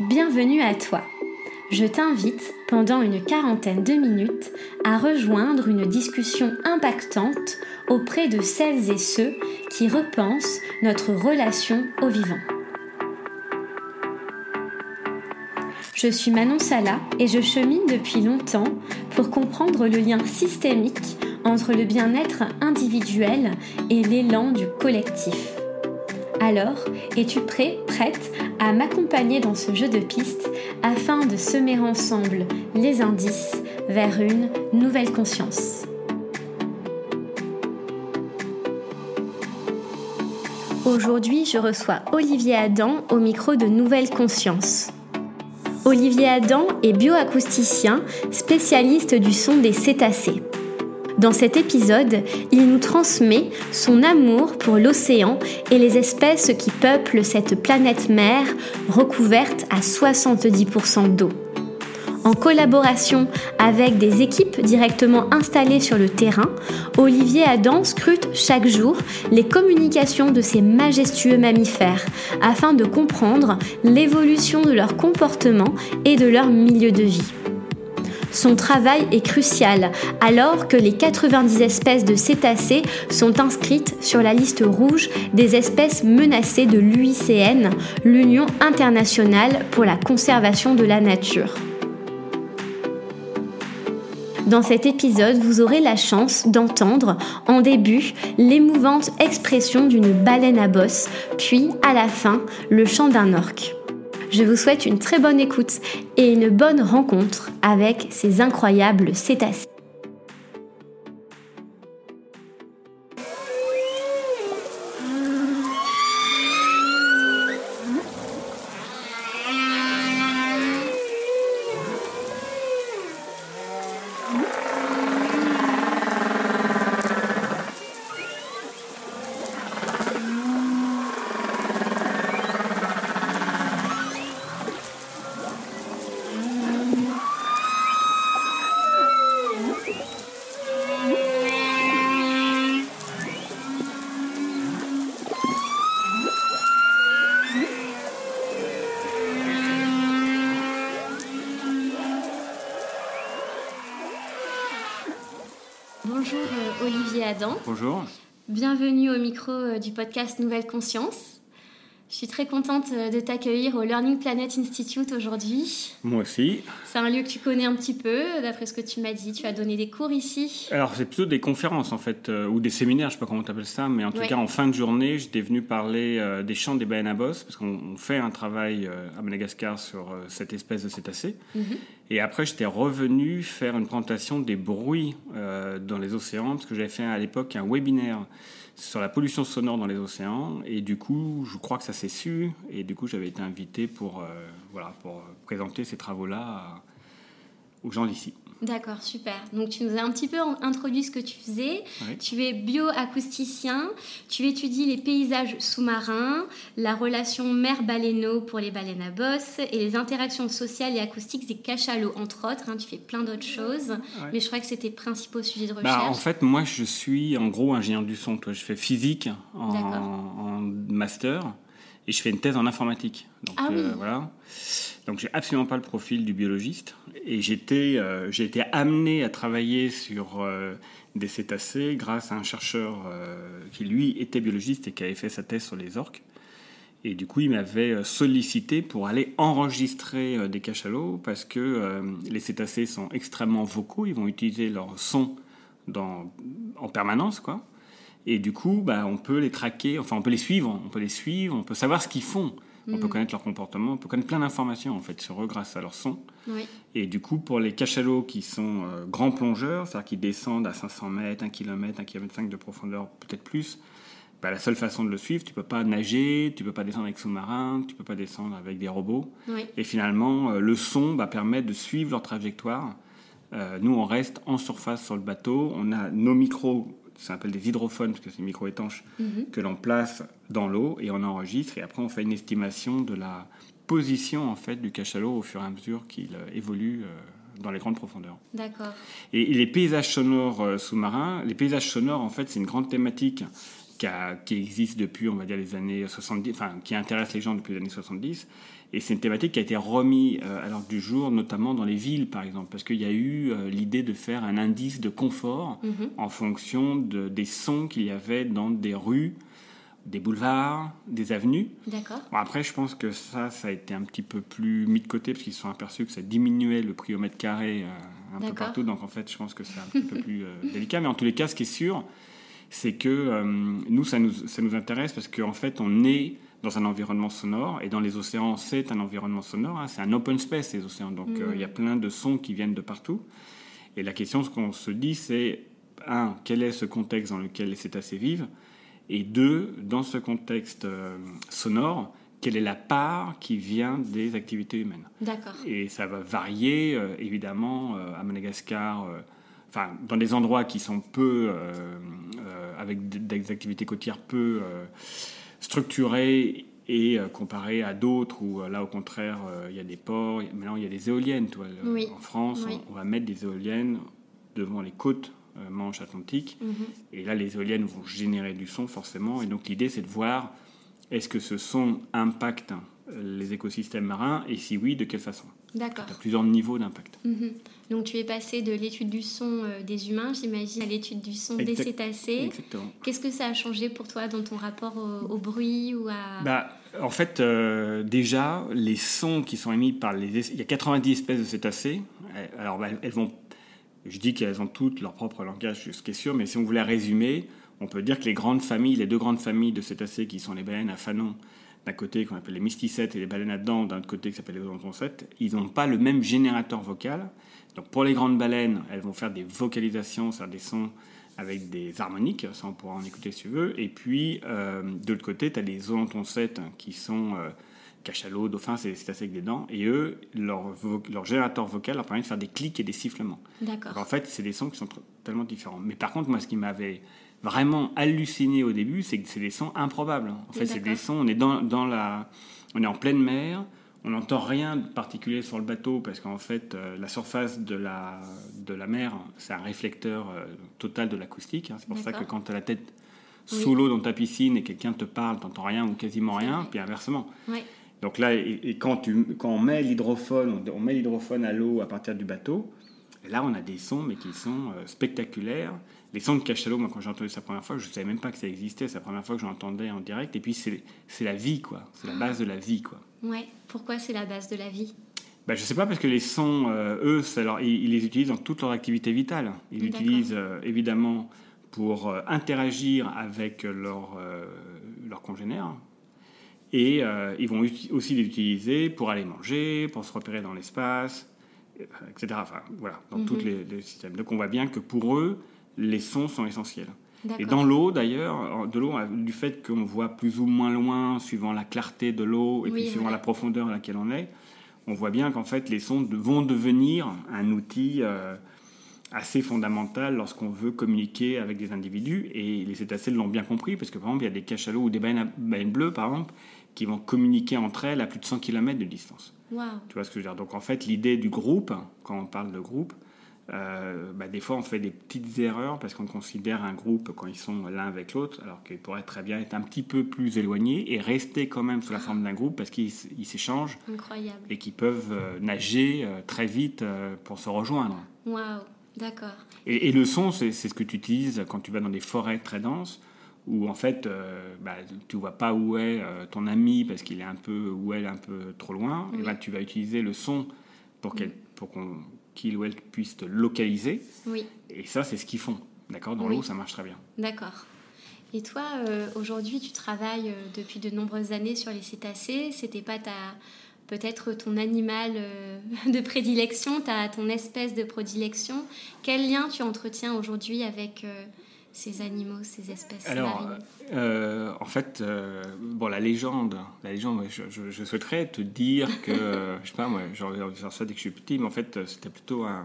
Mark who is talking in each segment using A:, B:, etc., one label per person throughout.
A: Bienvenue à toi. Je t'invite pendant une quarantaine de minutes à rejoindre une discussion impactante auprès de celles et ceux qui repensent notre relation au vivant. Je suis Manon Sala et je chemine depuis longtemps pour comprendre le lien systémique entre le bien-être individuel et l'élan du collectif. Alors, es-tu prêt, prête à m'accompagner dans ce jeu de pistes afin de semer ensemble les indices vers une nouvelle conscience? Aujourd'hui, je reçois Olivier Adam au micro de Nouvelle Conscience. Olivier Adam est bioacousticien, spécialiste du son des cétacés. Dans cet épisode, il nous transmet son amour pour l'océan et les espèces qui peuplent cette planète mer recouverte à 70% d'eau. En collaboration avec des équipes directement installées sur le terrain, Olivier Adam scrute chaque jour les communications de ces majestueux mammifères afin de comprendre l'évolution de leur comportement et de leur milieu de vie. Son travail est crucial alors que les 90 espèces de cétacés sont inscrites sur la liste rouge des espèces menacées de l'UICN, l'Union internationale pour la conservation de la nature. Dans cet épisode, vous aurez la chance d'entendre en début l'émouvante expression d'une baleine à bosse, puis à la fin le chant d'un orque. Je vous souhaite une très bonne écoute et une bonne rencontre avec ces incroyables cétacés. Bonjour. Bienvenue au micro euh, du podcast Nouvelle Conscience. Je suis très contente euh, de t'accueillir au Learning Planet Institute aujourd'hui.
B: Moi aussi.
A: C'est un lieu que tu connais un petit peu, d'après ce que tu m'as dit. Tu as donné des cours ici.
B: Alors, c'est plutôt des conférences, en fait, ou des séminaires, je ne sais pas comment tu appelles ça, mais en tout cas, en fin de journée, j'étais venu parler des chants des baleines à bosse, parce qu'on fait un travail à Madagascar sur cette espèce de cétacé. Mhm. Et après, j'étais revenu faire une présentation des bruits euh, dans les océans, parce que j'avais fait à l'époque un webinaire sur la pollution sonore dans les océans. Et du coup, je crois que ça s'est su. Et du coup, j'avais été invité pour, euh, voilà, pour présenter ces travaux-là aux gens d'ici.
A: D'accord, super. Donc tu nous as un petit peu introduit ce que tu faisais. Tu es bioacousticien, tu étudies les paysages sous-marins, la relation mer-baleineau pour les baleines à bosse et les interactions sociales et acoustiques des cachalots, entre autres. Hein. tu fais plein d'autres choses, mais je crois que c'était principaux sujets de bah, recherche.
B: en fait, moi, je suis en gros ingénieur du son. Toi. Je fais physique en, en master et je fais une thèse en informatique. Donc,
A: ah oui.
B: Euh, voilà. Donc j'ai absolument pas le profil du biologiste et j'étais euh, j'ai été amené à travailler sur euh, des cétacés grâce à un chercheur qui lui était biologiste et qui avait fait sa thèse sur les orques. Et du coup, il m'avait sollicité pour aller enregistrer des cachalots parce que les cétacés sont extrêmement vocaux, ils vont utiliser leur son dans, en permanence, quoi. Et du coup, bah, on peut les traquer, enfin on peut les suivre, on peut les suivre, on peut savoir ce qu'ils font. On peut mm. connaître leur comportement, on peut connaître plein d'informations en fait sur eux grâce à leur son. Et du coup, pour les cachalots qui sont euh, grands plongeurs, c'est-à-dire qui descendent à 500 mètres, 1 km, 1 km 5 de profondeur, peut-être plus, bah, la seule façon de le suivre, tu peux pas nager, tu peux pas descendre avec sous-marin, tu peux pas descendre avec des robots. Et finalement, euh, le son va permettre de suivre leur trajectoire. Euh, nous, on reste en surface sur le bateau, on a nos micros ça s'appelle des hydrophones, parce que c'est micro-étanche, mhm. que l'on place dans l'eau et on enregistre. Et après, on fait une estimation de la position en fait, du cachalot au fur et à mesure qu'il euh, évolue euh, dans les grandes profondeurs.
A: D'accord.
B: Et, les paysages sonores euh, sous-marins, les paysages sonores, en fait, c'est une grande thématique qui, existe depuis, on va dire, les années 70, enfin, qui intéresse les gens depuis les années 70. Et c'est une thématique qui a été remise euh, à l'ordre du jour, notamment dans les villes, par exemple, parce qu'il y a eu euh, l'idée de faire un indice de confort mhm. en fonction de, des sons qu'il y avait dans des rues, des boulevards, des avenues.
A: D'accord.
B: Bon, après, je pense que ça, ça a été un petit peu plus mis de côté, parce qu'ils se sont aperçus que ça diminuait le prix au mètre carré euh, un peu partout. Donc, en fait, je pense que c'est un petit peu plus délicat. Mais en tous les cas, ce qui est sûr, c'est que nous, ça nous, ça nous intéresse parce qu'en fait, on est dans un environnement sonore. Et dans les océans, c'est un environnement sonore. Hein. c'est un open space, les océans. Donc, euh, il y a plein de sons qui viennent de partout. Et la question, ce qu'on se dit, c'est, un, quel est ce contexte dans lequel les cétacés vivent Et deux, dans ce contexte euh, sonore, quelle est la part qui vient des activités humaines?
A: D'accord.
B: Et ça va varier, euh, évidemment, à Madagascar enfin, dans des endroits qui sont peu, avec des activités côtières peu structuré et euh, comparé à d'autres où euh, là au contraire euh, il y a des ports, maintenant il y a des éoliennes. Toi, En France, on, va mettre des éoliennes devant les côtes Manche Atlantique mhm. et là les éoliennes vont générer du son forcément et donc l'idée c'est de voir est-ce que ce son impacte les écosystèmes marins? Et si oui de quelle façon?
A: D'accord.
B: Tu as plusieurs niveaux d'impact.
A: Mhm. Donc tu es passé de l'étude du son euh, des humains, j'imagine, à l'étude du son des cétacés.
B: Exactement.
A: Qu'est-ce que ça a changé pour toi dans ton rapport au, bruit ou à...
B: Bah, en fait, euh, déjà, les sons qui sont émis par les... Il y a 90 espèces de cétacés. Alors, bah, elles vont... Je dis qu'elles ont toutes leur propre langage, ce qui est sûr, mais si on voulait résumer, on peut dire que les grandes familles, les deux grandes familles de cétacés qui sont les baleines à fanon d'un côté qu'on appelle les mysticettes et les baleines à dents d'un autre côté qui s'appelle les odontoncettes, ils n'ont pas le même générateur vocal. Donc pour les grandes baleines, elles vont faire des vocalisations, c'est-à-dire des sons avec des harmoniques, ça on pourra en écouter si tu veux. Et puis euh, de l'autre côté, tu as les odontoncettes qui sont euh, cachalots, dauphins, c'est assez avec des dents. Et eux, leur, leur, générateur vocal leur permet de faire des clics et des sifflements.
A: D'accord.
B: En fait, c'est des sons qui sont tellement différents. Mais par contre, moi, ce qui m'avait vraiment halluciné au début, c'est que c'est des sons improbables. En fait, c'est des sons, on est dans, dans, la, on est en pleine mer, on n'entend rien de particulier sur le bateau parce qu'en fait, euh, la surface de la, de la mer, c'est un réflecteur euh, total de l'acoustique. Hein. C'est pour ça que quand tu as la tête sous l'eau dans ta piscine et quelqu'un te parle, tu n'entends rien ou quasiment rien, puis inversement. Donc là, et, quand, tu, quand on met l'hydrophone, on, met l'hydrophone à l'eau à partir du bateau, là, on a des sons, mais qui sont euh, spectaculaires les sons de cachalot, moi quand j'ai entendu ça la première fois, je ne savais même pas que ça existait, c'est la première fois que j'entendais en direct, et puis c'est la vie, quoi, c'est la base de la vie, quoi.
A: Ouais, pourquoi c'est la base de la vie?
B: Bah, je ne sais pas, parce que les sons, euh, eux, alors, ils, les utilisent dans toute leur activité vitale. Ils l'utilisent euh, évidemment pour euh, interagir avec leurs leur congénères, et ils vont aussi l'utiliser pour aller manger, pour se repérer dans l'espace, etc. Enfin, voilà, dans tous mhm. les systèmes. Donc on voit bien que pour eux, les sons sont essentiels. Et dans l'eau, d'ailleurs, de l'eau, du fait qu'on voit plus ou moins loin, suivant la clarté de l'eau et puis suivant la profondeur à laquelle on est, on voit bien qu'en fait, les sons vont devenir un outil euh, assez fondamental lorsqu'on veut communiquer avec des individus. Et les cétacés l'ont bien compris, parce que par exemple, il y a des cachalots ou des baleines, bleues, par exemple, qui vont communiquer entre elles à plus de 100 km de distance.
A: Tu
B: vois ce que je veux dire? Donc en fait, l'idée du groupe, quand on parle de groupe, euh, bah, des fois on fait des petites erreurs parce qu'on considère un groupe quand ils sont l'un avec l'autre, alors qu'ils pourraient très bien être un petit peu plus éloignés et rester quand même sous la forme d'un groupe parce qu'ils s'échangent et qu'ils peuvent euh, nager euh, très vite pour se rejoindre.
A: Waouh, d'accord.
B: Et, le son, c'est ce que tu utilises quand tu vas dans des forêts très denses où en fait bah, tu vois pas où est ton ami parce qu'il est un peu ou elle un peu trop loin, et là tu vas utiliser le son pour mm. qu'on qu'il ou elle puisse te localiser.
A: Oui.
B: Et ça, c'est ce qu'ils font. D'accord? Dans l'eau, ça marche très bien.
A: D'accord. Et toi, euh, aujourd'hui, tu travailles euh, depuis de nombreuses années sur les cétacés. C'était pas ta peut-être ton animal euh, de prédilection, ta, ton espèce de prédilection. Quel lien tu entretiens aujourd'hui avec ces animaux, ces espèces
B: Alors, euh, en fait, euh, bon, la légende, la légende, je, souhaiterais te dire que, je sais pas, moi, j'ai envie de faire ça dès que je suis petit, mais en fait, c'était plutôt un,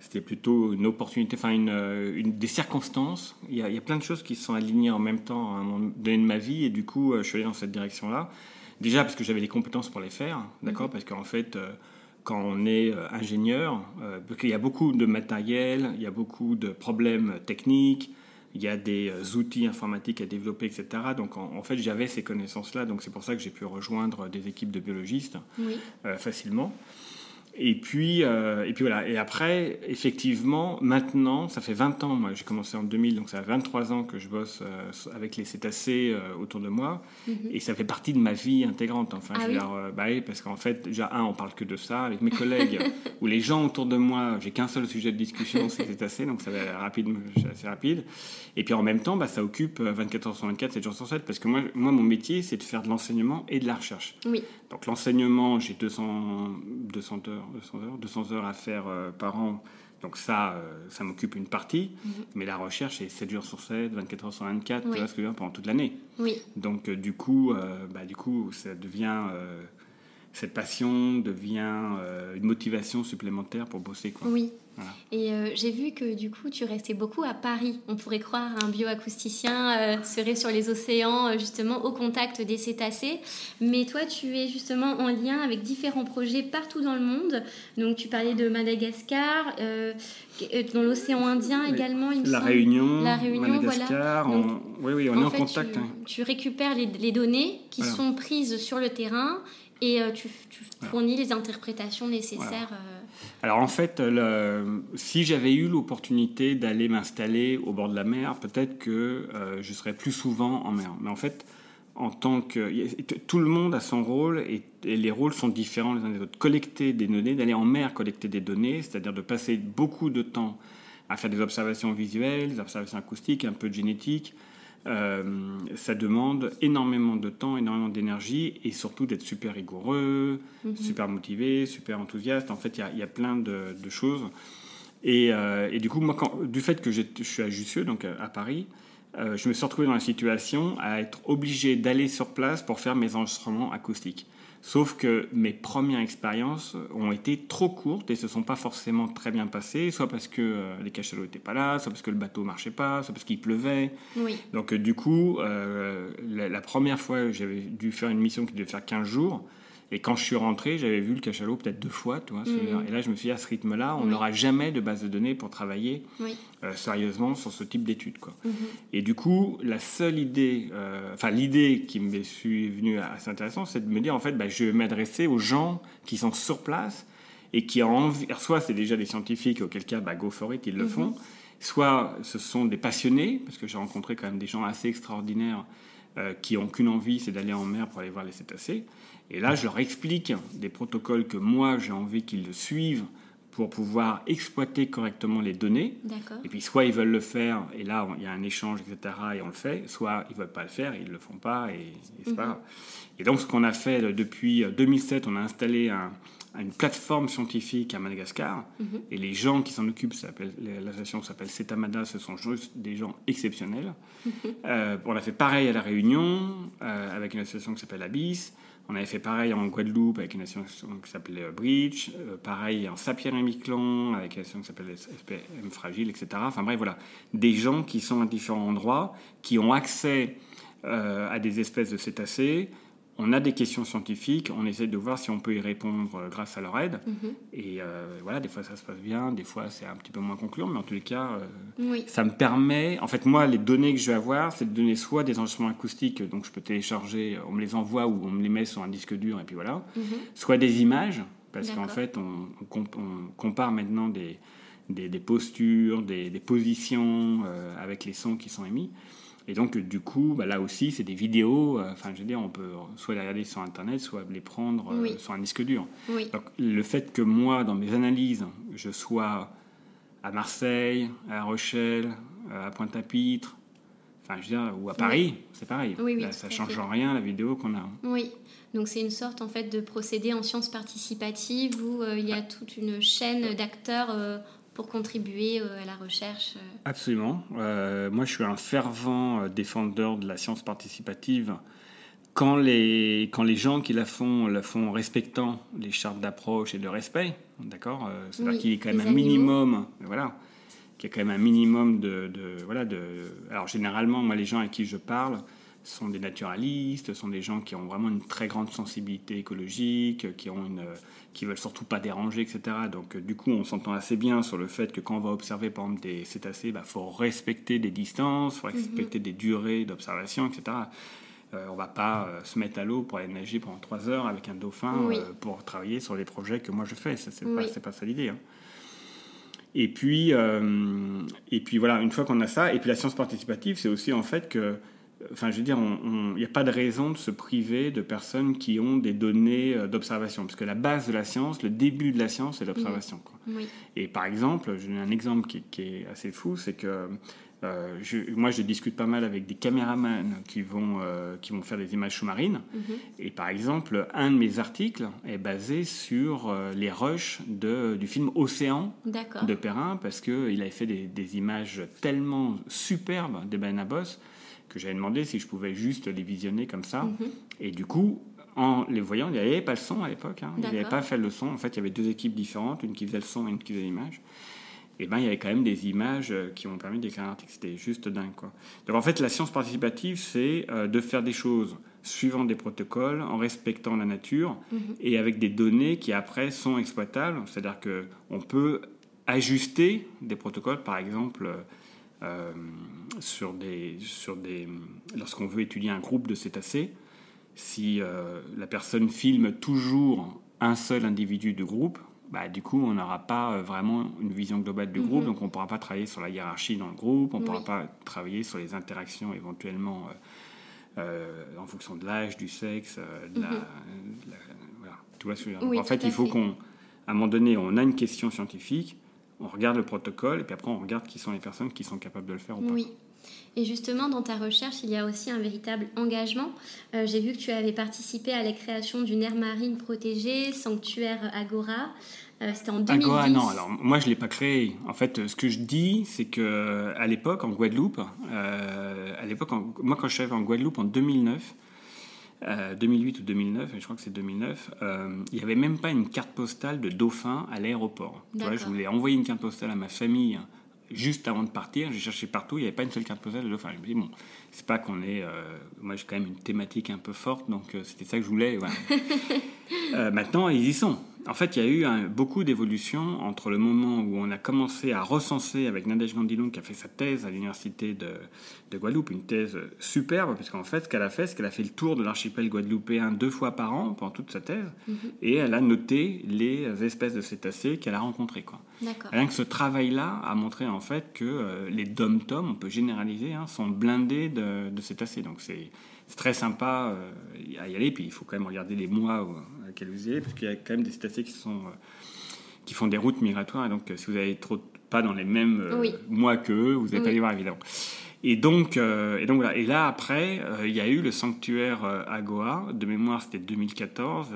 B: c'était plutôt une opportunité, enfin une, une, des circonstances. Il y, a, il y, a, plein de choses qui se sont alignées en même temps à un moment donné de ma vie, et du coup, euh, je suis allé dans cette direction-là. Déjà parce que j'avais les compétences pour les faire, d'accord, mhm. parce qu'en fait quand on est ingénieur, parce qu'il y a beaucoup de matériel, il y a beaucoup de problèmes techniques, il y a des outils informatiques à développer, etc. Donc en, fait, j'avais ces connaissances-là, donc c'est pour ça que j'ai pu rejoindre des équipes de biologistes facilement. Et puis, euh, et puis voilà. Et après, effectivement, maintenant, ça fait 20 ans, moi j'ai commencé en 2000, donc ça fait 23 ans que je bosse euh, avec les cétacés euh, autour de moi. Mhm. Et ça fait partie de ma vie intégrante. Enfin,
A: ah
B: je veux dire, bah, parce qu'en fait, déjà, un, on parle que de ça. Avec mes collègues ou les gens autour de moi, j'ai qu'un seul sujet de discussion, c'est les cétacés, donc ça va rapide, assez rapide. Et puis en même temps, bah, ça occupe 24 heures sur 24, 7 jours sur 7, parce que moi, moi mon métier, c'est de faire de l'enseignement et de la recherche.
A: Oui.
B: Donc l'enseignement, j'ai 200, 200 heures 200 heures, 200 heures à faire euh, par an. Donc ça, euh, ça m'occupe une partie, mhm. mais la recherche est 7 jours sur 7, 24 heures sur 24, tu vois ce que je veux dire, pendant toute l'année.
A: Oui.
B: Donc euh, du coup, bah, du coup, ça devient cette passion devient une motivation supplémentaire pour bosser. Quoi.
A: Oui, et euh, j'ai vu que du coup, tu restais beaucoup à Paris. On pourrait croire un bioacousticien euh, serait sur les océans, euh, justement au contact des cétacés. Mais toi, tu es justement en lien avec différents projets partout dans le monde. Donc, tu parlais de Madagascar, dans l'océan Indien également.
B: Il la, Réunion, la Réunion, Madagascar. Oui, oui, on est en contact.
A: Tu,
B: hein.
A: tu récupères les, données qui sont prises sur le terrain et tu, fournis les interprétations nécessaires.
B: Alors en fait, si j'avais eu l'opportunité d'aller m'installer au bord de la mer, peut-être que euh, je serais plus souvent en mer. Mais en fait, en tant que tout le monde a son rôle et, les rôles sont différents les uns des autres. Collecter des données, d'aller en mer collecter des données, c'est-à-dire de passer beaucoup de temps à faire des observations visuelles, des observations acoustiques, un peu de génétique, euh, ça demande énormément de temps, énormément d'énergie et surtout d'être super rigoureux, mhm. super motivé, super enthousiaste. En fait, il y, a plein de, choses. Euh, et, du coup, moi, du fait que je suis à Jussieu, donc à, Paris, euh, je me suis retrouvé dans la situation à être obligé d'aller sur place pour faire mes enregistrements acoustiques. Sauf que mes premières expériences ont été trop courtes et se sont pas forcément très bien passées, soit parce que euh, les cachalots n'étaient pas là, soit parce que le bateau marchait pas, soit parce qu'il pleuvait. Donc euh, du coup, euh, la, première fois, j'avais dû faire une mission qui devait faire 15 jours. Et quand je suis rentré, j'avais vu le cachalot peut-être deux fois, tu vois. Mm. Et là, je me suis dit, à ce rythme-là, on n'aura jamais de base de données pour travailler euh, sérieusement sur ce type d'études, quoi. Mm-hmm. Et du coup, la seule idée, euh, enfin, l'idée qui me suis venue assez intéressante, c'est de me dire, en fait, bah, je vais m'adresser aux gens qui sont sur place et qui ont envie. soit c'est déjà des scientifiques, auquel cas, bah, go for it, ils le mm-hmm. font. Soit ce sont des passionnés, parce que j'ai rencontré quand même des gens assez extraordinaires euh, qui n'ont qu'une envie, c'est d'aller en mer pour aller voir les cétacés. Et là, je leur explique des protocoles que moi, j'ai envie qu'ils suivent pour pouvoir exploiter correctement les données. Et puis, soit ils veulent le faire, et là, il y a un échange, etc., et on le fait, soit ils ne veulent pas le faire, et ils ne le font pas, et, c'est pas mhm. grave. Et donc, ce qu'on a fait euh, depuis 2007, euh, on a installé une plateforme scientifique à Madagascar, mhm. et les gens qui s'en occupent, l'association s'appelle Cetamada, ce sont juste des gens exceptionnels. Mhm. Euh, on a fait pareil à La Réunion, avec une association qui s'appelle Abyss. On avait fait pareil en Guadeloupe avec une association qui s'appelait euh, Bridge, euh, pareil en Saint-Pierre-et-Miquelon avec une association qui s'appelle SPM Fragile, etc. Enfin bref, voilà. Des gens qui sont à différents endroits, qui ont accès euh, à des espèces de cétacés, on a des questions scientifiques, on essaie de voir si on peut y répondre euh, grâce à leur aide. Mhm. Et euh, voilà, des fois ça se passe bien, des fois c'est un petit peu moins concluant, mais en tous les cas, euh, ça me permet. En fait, moi, les données que je vais avoir, c'est de donner soit des enregistrements acoustiques, donc je peux télécharger, on me les envoie ou on me les met sur un disque dur, et puis voilà. Mhm. Soit des images, parce qu'en fait, on, compare maintenant des, des, postures, des, positions avec les sons qui sont émis. Et donc, du coup, bah, là aussi, c'est des vidéos. Euh, enfin, je veux dire, on peut soit les regarder sur Internet, soit les prendre euh, sur un disque dur. Donc, le fait que moi, dans mes analyses, je sois à Marseille, à Rochelle, euh, à Pointe-à-Pitre, enfin, je veux dire, ou à Paris, c'est pareil. ça ne change en rien la vidéo qu'on a.
A: Oui. Donc c'est une sorte en fait de procédé en sciences participatives où il y a toute une chaîne d'acteurs pour contribuer euh, à la recherche euh.
B: Absolument. Euh, moi, je suis un fervent défendeur de la science participative. Quand les, quand les gens qui la font la font en respectant les chartes d'approche et de respect, d'accord C'est-à-dire qu'il y a quand même un minimum, voilà, qu'il y a quand même un minimum de, de, voilà, de... Alors généralement, moi, les gens à qui je parle, sont des naturalistes, sont des gens qui ont vraiment une très grande sensibilité écologique, qui ont une, qui veulent surtout pas déranger, etc. Donc du coup, on s'entend assez bien sur le fait que quand on va observer par exemple des cétacés, il bah, faut respecter des distances, faut respecter des durées d'observation, etc. Euh, on va pas euh, se mettre à l'eau pour aller nager pendant trois heures avec un dauphin euh, pour travailler sur les projets que moi je fais. Ce n'est pas, pas, ça l'idée. Hein. Et puis, et puis voilà, une fois qu'on a ça, et puis la science participative, c'est aussi en fait que, enfin, je veux dire, il n'y a pas de raison de se priver de personnes qui ont des données d'observation, parce que la base de la science, le début de la science, c'est l'observation. Et par exemple, je donne un exemple qui, qui est assez fou, c'est que euh, moi, je discute pas mal avec des caméramans qui vont, euh, qui vont faire des images sous-marines. Mhm. Et par exemple, un de mes articles est basé sur euh, les rushs de, du film Océan de Perrin, parce qu'il avait fait des, images tellement superbes des Boss que j'avais demandé si je pouvais juste les visionner comme ça. Mhm. Et du coup, en les voyant, il n'y avait pas le son à l'époque. Hein. Il n'avait pas fait le son. En fait, il y avait deux équipes différentes, une qui faisait le son et une qui faisait l'image et eh ben, il y avait quand même des images euh, qui ont permis d'écrire un article. C'était juste dingue. Quoi. Donc en fait, la science participative, c'est euh, de faire des choses suivant des protocoles, en respectant la nature mhm. et avec des données qui après sont exploitables. C'est-à-dire qu'on peut ajuster des protocoles, par exemple, euh, sur des, sur des, lorsqu'on veut étudier un groupe de cétacés. Si la personne filme toujours un seul individu de groupe, bah, du coup, on n'aura pas euh, vraiment une vision globale du groupe, mhm. donc on ne pourra pas travailler sur la hiérarchie dans le groupe, on ne pourra pas travailler sur les interactions éventuellement euh, euh, en fonction de l'âge, du sexe, de la, mhm. voilà. En fait, il faut qu'à un moment donné, on a une question scientifique, on regarde le protocole, et puis après, on regarde qui sont les personnes qui sont capables de le faire ou pas.
A: Oui. Et justement, dans ta recherche, il y a aussi un véritable engagement. J'ai vu que tu avais participé à la création d'une aire marine protégée, Sanctuaire Agora. Euh, c'était en 2010. Agora,
B: non. Alors, moi, je ne l'ai pas créé. En fait, ce que je dis, c'est que à l'époque, en Guadeloupe, euh, à l'époque, moi, quand je suis en Guadeloupe en 2009, 2008 euh, ou 2009, je crois que c'est 2009, il n'y avait même pas une carte postale de dauphin à l'aéroport. je voulais envoyer une carte postale à ma famille juste avant de partir. J'ai cherché partout, il n'y avait pas une seule carte postale de dauphin. Je me dis, bon, c'est pas qu'on est. moi, j'ai quand même une thématique un peu forte, donc c'était ça que je voulais. maintenant, ils y sont en fait, il y a eu beaucoup d'évolutions entre le moment où on a commencé à recenser avec Nadège Gandilon, qui a fait sa thèse à l'université de, Guadeloupe, une thèse superbe, parce qu'en fait, ce qu'elle a fait, c'est qu'elle a fait le tour de l'archipel guadeloupéen deux fois par an pendant toute sa thèse, mhm. et elle a noté les espèces de cétacés qu'elle a rencontrées. Quoi. Rien que ce travail-là a montré en fait que euh, les dom-toms, on peut généraliser, hein, sont blindés de, de cétacés. Donc c'est très sympa euh, à y aller, puis il faut quand même regarder les mois parce qu'il y a quand même des cétacés qui, sont, euh, qui font des routes migratoires. Et donc, euh, si vous trop pas dans les mêmes euh, mois qu'eux, vous n'allez pas les voir évidemment. Et donc, et donc voilà. Et là après, il y a eu le sanctuaire Agoa. De mémoire, c'était 2014,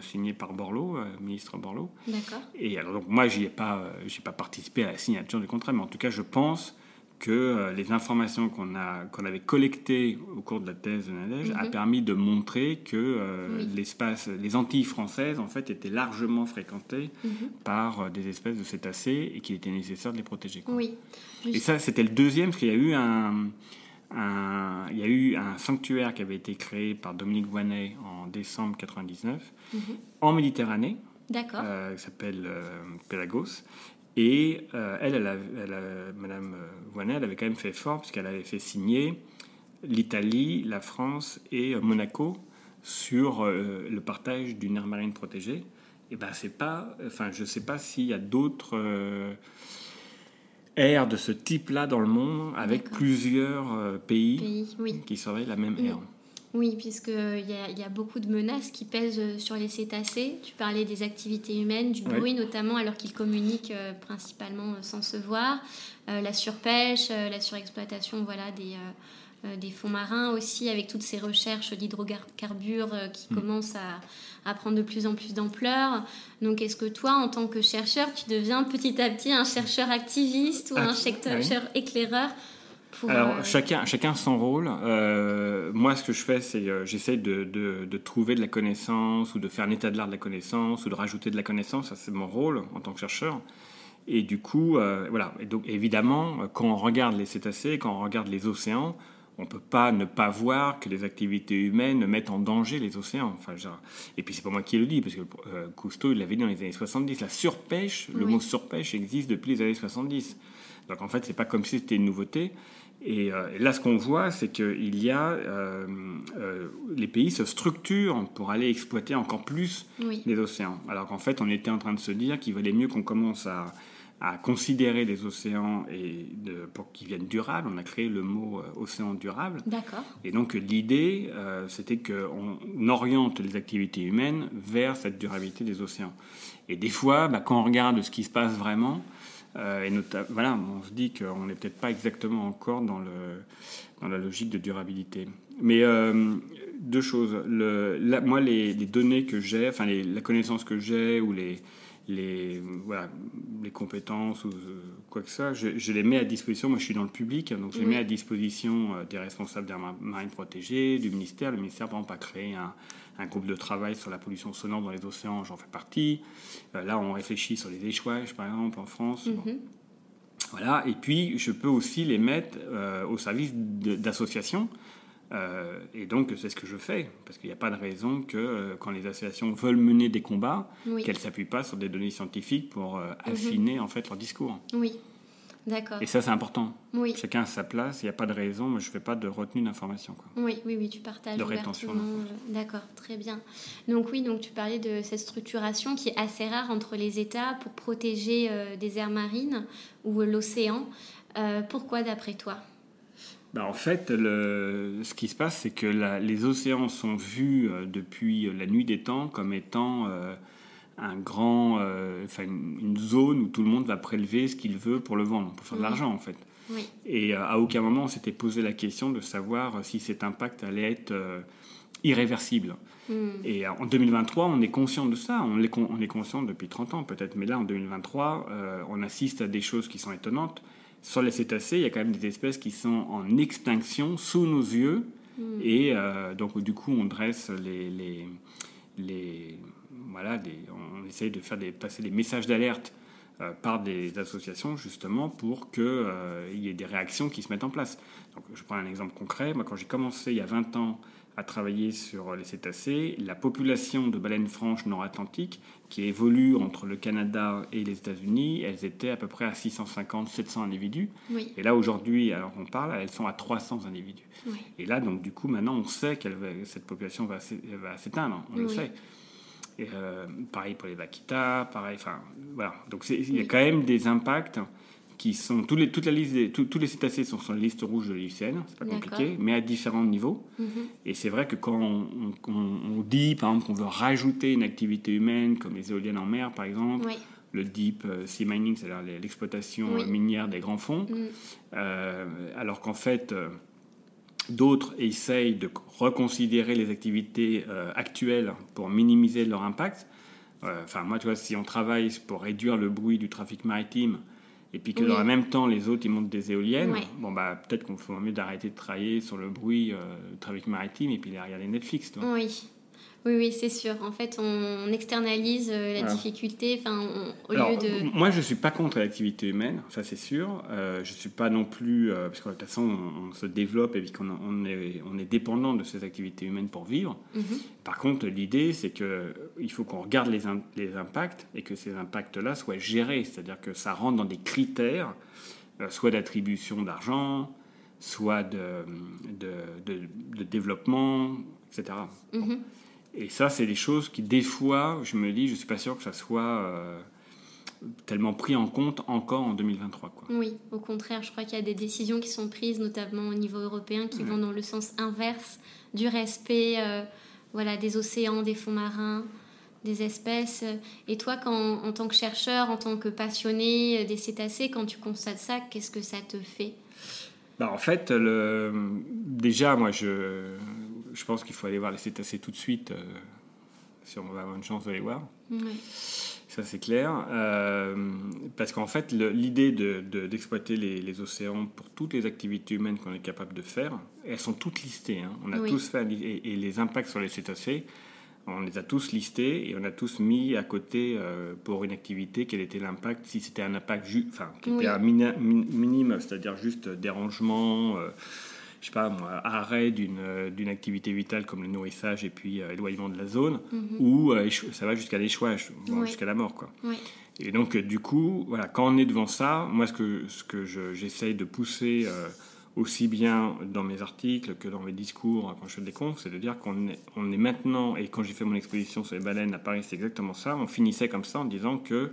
B: signé par Borloo, ministre Borloo.
A: D'accord.
B: Et alors donc moi, j'y ai pas, j'ai pas participé à la signature du contrat, mais en tout cas, je pense que euh, les informations qu'on qu'on avait collectées au cours de la thèse de Nadège a mhm. permis de montrer que euh, l'espace, les Antilles françaises, en fait, étaient largement fréquentées mhm. par euh, des espèces de cétacés et qu'il était nécessaire de les protéger.
A: Oui.
B: Et ça, c'était le deuxième, parce qu'il y a eu un, il y a eu un sanctuaire qui avait été créé par Dominique Voinet en décembre 99 mhm. en Méditerranée.
A: D'accord.
B: qui s'appelle Pelagos. Et euh, elle, elle, Madame euh, Voinet, elle avait quand même fait fort, puisqu'elle avait fait signer l'Italie, la France et euh, Monaco sur le partage d'une aire marine protégée. Et ben c'est pas, enfin je sais pas s'il y a d'autres aires de ce type-là dans le monde avec plusieurs pays, qui surveillent la même mm. aire.
A: Oui, puisqu'il y, y, a beaucoup de menaces qui pèsent euh, sur les cétacés. Tu parlais des activités humaines, du bruit notamment, alors qu'ils communiquent euh, principalement euh, sans se voir. la surpêche, la surexploitation voilà, des, des fonds marins aussi, avec toutes ces recherches d'hydrocarbures qui mm. commencent à, à, prendre de plus en plus d'ampleur. Donc, est-ce que toi, en tant que chercheur, tu deviens petit à petit un chercheur activiste ou un chercheur éclaireur
B: alors, euh, chacun, chacun son rôle. Euh, moi, ce que je fais, c'est euh, j'essaie de, de, trouver de la connaissance ou de faire un état de l'art de la connaissance ou de rajouter de la connaissance. Ça, c'est mon rôle en tant que chercheur. Et du coup, voilà. Et donc, évidemment, quand on regarde les cétacés, quand on regarde les océans, on ne peut pas ne pas voir que les activités humaines mettent en danger les océans. Enfin, genre, et puis c'est pas moi qui le dis, parce que euh, Cousteau il l'avait dit dans les années 70. La surpêche, le mot surpêche existe depuis les années 70. Donc en fait, c'est pas comme si c'était une nouveauté. Et, euh, là, ce qu'on voit, c'est qu'il y a euh, les pays se structurent pour aller exploiter encore plus les océans. Alors qu'en fait, on était en train de se dire qu'il valait mieux qu'on commence à à considérer les océans et de, pour qu'ils viennent durables. On a créé le mot euh, océan durable.
A: D'accord.
B: Et donc l'idée, euh, c'était qu'on oriente les activités humaines vers cette durabilité des océans. Et des fois, bah, quand on regarde ce qui se passe vraiment, euh, et voilà, on se dit qu'on n'est peut-être pas exactement encore dans, le, dans la logique de durabilité. Mais deux choses. Le, moi, les, les, données que j'ai, enfin la connaissance que j'ai ou les les, voilà, les compétences ou euh, quoi que ça, je, je, les mets à disposition. Moi, je suis dans le public, donc je les mets à disposition euh, des responsables des marines protégées, du ministère. Le ministère, par exemple, a créé un, un groupe de travail sur la pollution sonore dans les océans, j'en fais partie. Euh, là, on réfléchit sur les échouages, par exemple, en France. Mhm. Voilà, et puis je peux aussi les mettre au service d'associations euh, et donc, c'est ce que je fais, parce qu'il n'y a pas de raison que euh, quand les associations veulent mener des combats, qu'elles ne s'appuient pas sur des données scientifiques pour euh, mhm. affiner en fait leur discours.
A: Oui, d'accord.
B: Et ça, c'est important. Oui. Chacun a sa place, il n'y a pas de raison, mais je ne fais pas de retenue d'information.
A: Oui, oui, oui, tu partages.
B: De rétention.
A: D'accord, très bien. Donc oui, donc tu parlais de cette structuration qui est assez rare entre les États pour protéger des aires marines ou l'océan. pourquoi d'après toi?
B: Bah, en fait, le, ce qui se passe, c'est que les océans sont vus euh, depuis la nuit des temps comme étant euh, un grand, euh, enfin, une, zone où tout le monde va prélever ce qu'il veut pour le vendre, pour faire de l'argent en fait. Et à aucun moment on s'était posé la question de savoir si cet impact allait être irréversible. Hmm. Et en 2023, on est conscient de ça, on est, on est conscient depuis 30 ans peut-être, mais là en 2023, on assiste à des choses qui sont étonnantes sur les cétacés, il y a quand même des espèces qui sont en extinction sous nos yeux. Hmm. Et euh, donc, du coup, on dresse les. les, les voilà, on essaye de faire des, passer des messages d'alerte euh, par des associations, justement, pour qu'il euh, y ait des réactions qui se mettent en place. Donc, je prends un exemple concret. Moi, quand j'ai commencé il y a 20 ans à travailler sur les cétacés, la population de baleines franches nord-atlantiques, qui évolue entre le Canada et les États-Unis, elles étaient à peu près à 650-700 individus. Et là, aujourd'hui, alors qu'on parle, elles sont à 300 individus. Et là, donc, du coup, maintenant, on sait que cette population va, s'éteindre, on le sait. Et, euh, pareil pour les vaquitas, pareil, enfin, voilà. Donc, il y a quand même des impacts qui sont tous les, toute la liste des, tous les cétacés sont sur la liste rouge de l'IUCN, c'est pas compliqué, mais à différents niveaux. Mhm. Et c'est vrai que quand on, dit, par exemple, qu'on veut rajouter une activité humaine, comme les éoliennes en mer, par exemple, le deep euh, sea mining, c'est-à-dire l'exploitation minière des grands fonds, euh, alors qu'en fait, euh, d'autres essayent de reconsidérer les activités actuelles pour minimiser leur impact. Enfin, moi, tu vois, si on travaille pour réduire le bruit du trafic maritime, et puis que dans le même temps les autres ils montent des éoliennes, bon bah peut-être qu'on ferait mieux d'arrêter de travailler sur le bruit euh, du trafic maritime et puis de regarder Netflix. Toi.
A: Oui. Oui, oui, c'est sûr. En fait, on externalise euh, la difficulté. Enfin, au lieu de.
B: Moi, je suis pas contre l'activité humaine, ça c'est sûr. Euh, je suis pas non plus euh, parce que de toute façon, on, se développe et puis qu'on on est, on est dépendant de ces activités humaines pour vivre. Mhm. Par contre, l'idée, c'est que il faut qu'on regarde les, les impacts et que ces impacts-là soient gérés, c'est-à-dire que ça rentre dans des critères, euh, soit d'attribution d'argent, soit de, de, de, développement, etc. Et ça, c'est des choses qui, des fois, je me dis, je suis pas sûr que ça soit euh, tellement pris en compte encore en 2023. Quoi.
A: Oui, au contraire, je crois qu'il y a des décisions qui sont prises, notamment au niveau européen, qui vont dans le sens inverse du respect euh, voilà, des océans, des fonds marins, des espèces. Et toi, quand, en tant que chercheur, en tant que passionné des cétacés, quand tu constates ça, qu'est-ce que ça te fait?
B: Bah, En fait, le... déjà, moi, je je pense qu'il faut aller voir les cétacés tout de suite euh, si on va avoir une chance de les voir. Ça, c'est clair. Euh, parce qu'en fait, l'idée d'exploiter les, océans pour toutes les activités humaines qu'on est capable de faire, elles sont toutes listées. Hein. On a tous fait, et, les impacts sur les cétacés, on les a tous listés et on a tous mis à côté euh, pour une activité quel était l'impact, si c'était un impact enfin, qui était un minime, c'est-à-dire juste dérangement je sais pas moi, arrêt d'une d'une activité vitale comme le nourrissage et puis éloignement de la zone,
A: Mhm.
B: ou ça va jusqu'à l'échouage, bon, jusqu'à la mort, quoi.
A: Oui.
B: Et donc, euh, du coup, voilà, quand on est devant ça, moi, ce que, ce que je- j'essaye de pousser euh, aussi bien dans mes articles que dans mes discours euh, quand je fais des confs, c'est de dire qu'on est, on est maintenant, et quand j'ai fait mon exposition sur les baleines à Paris, c'est exactement ça, on finissait comme ça en disant que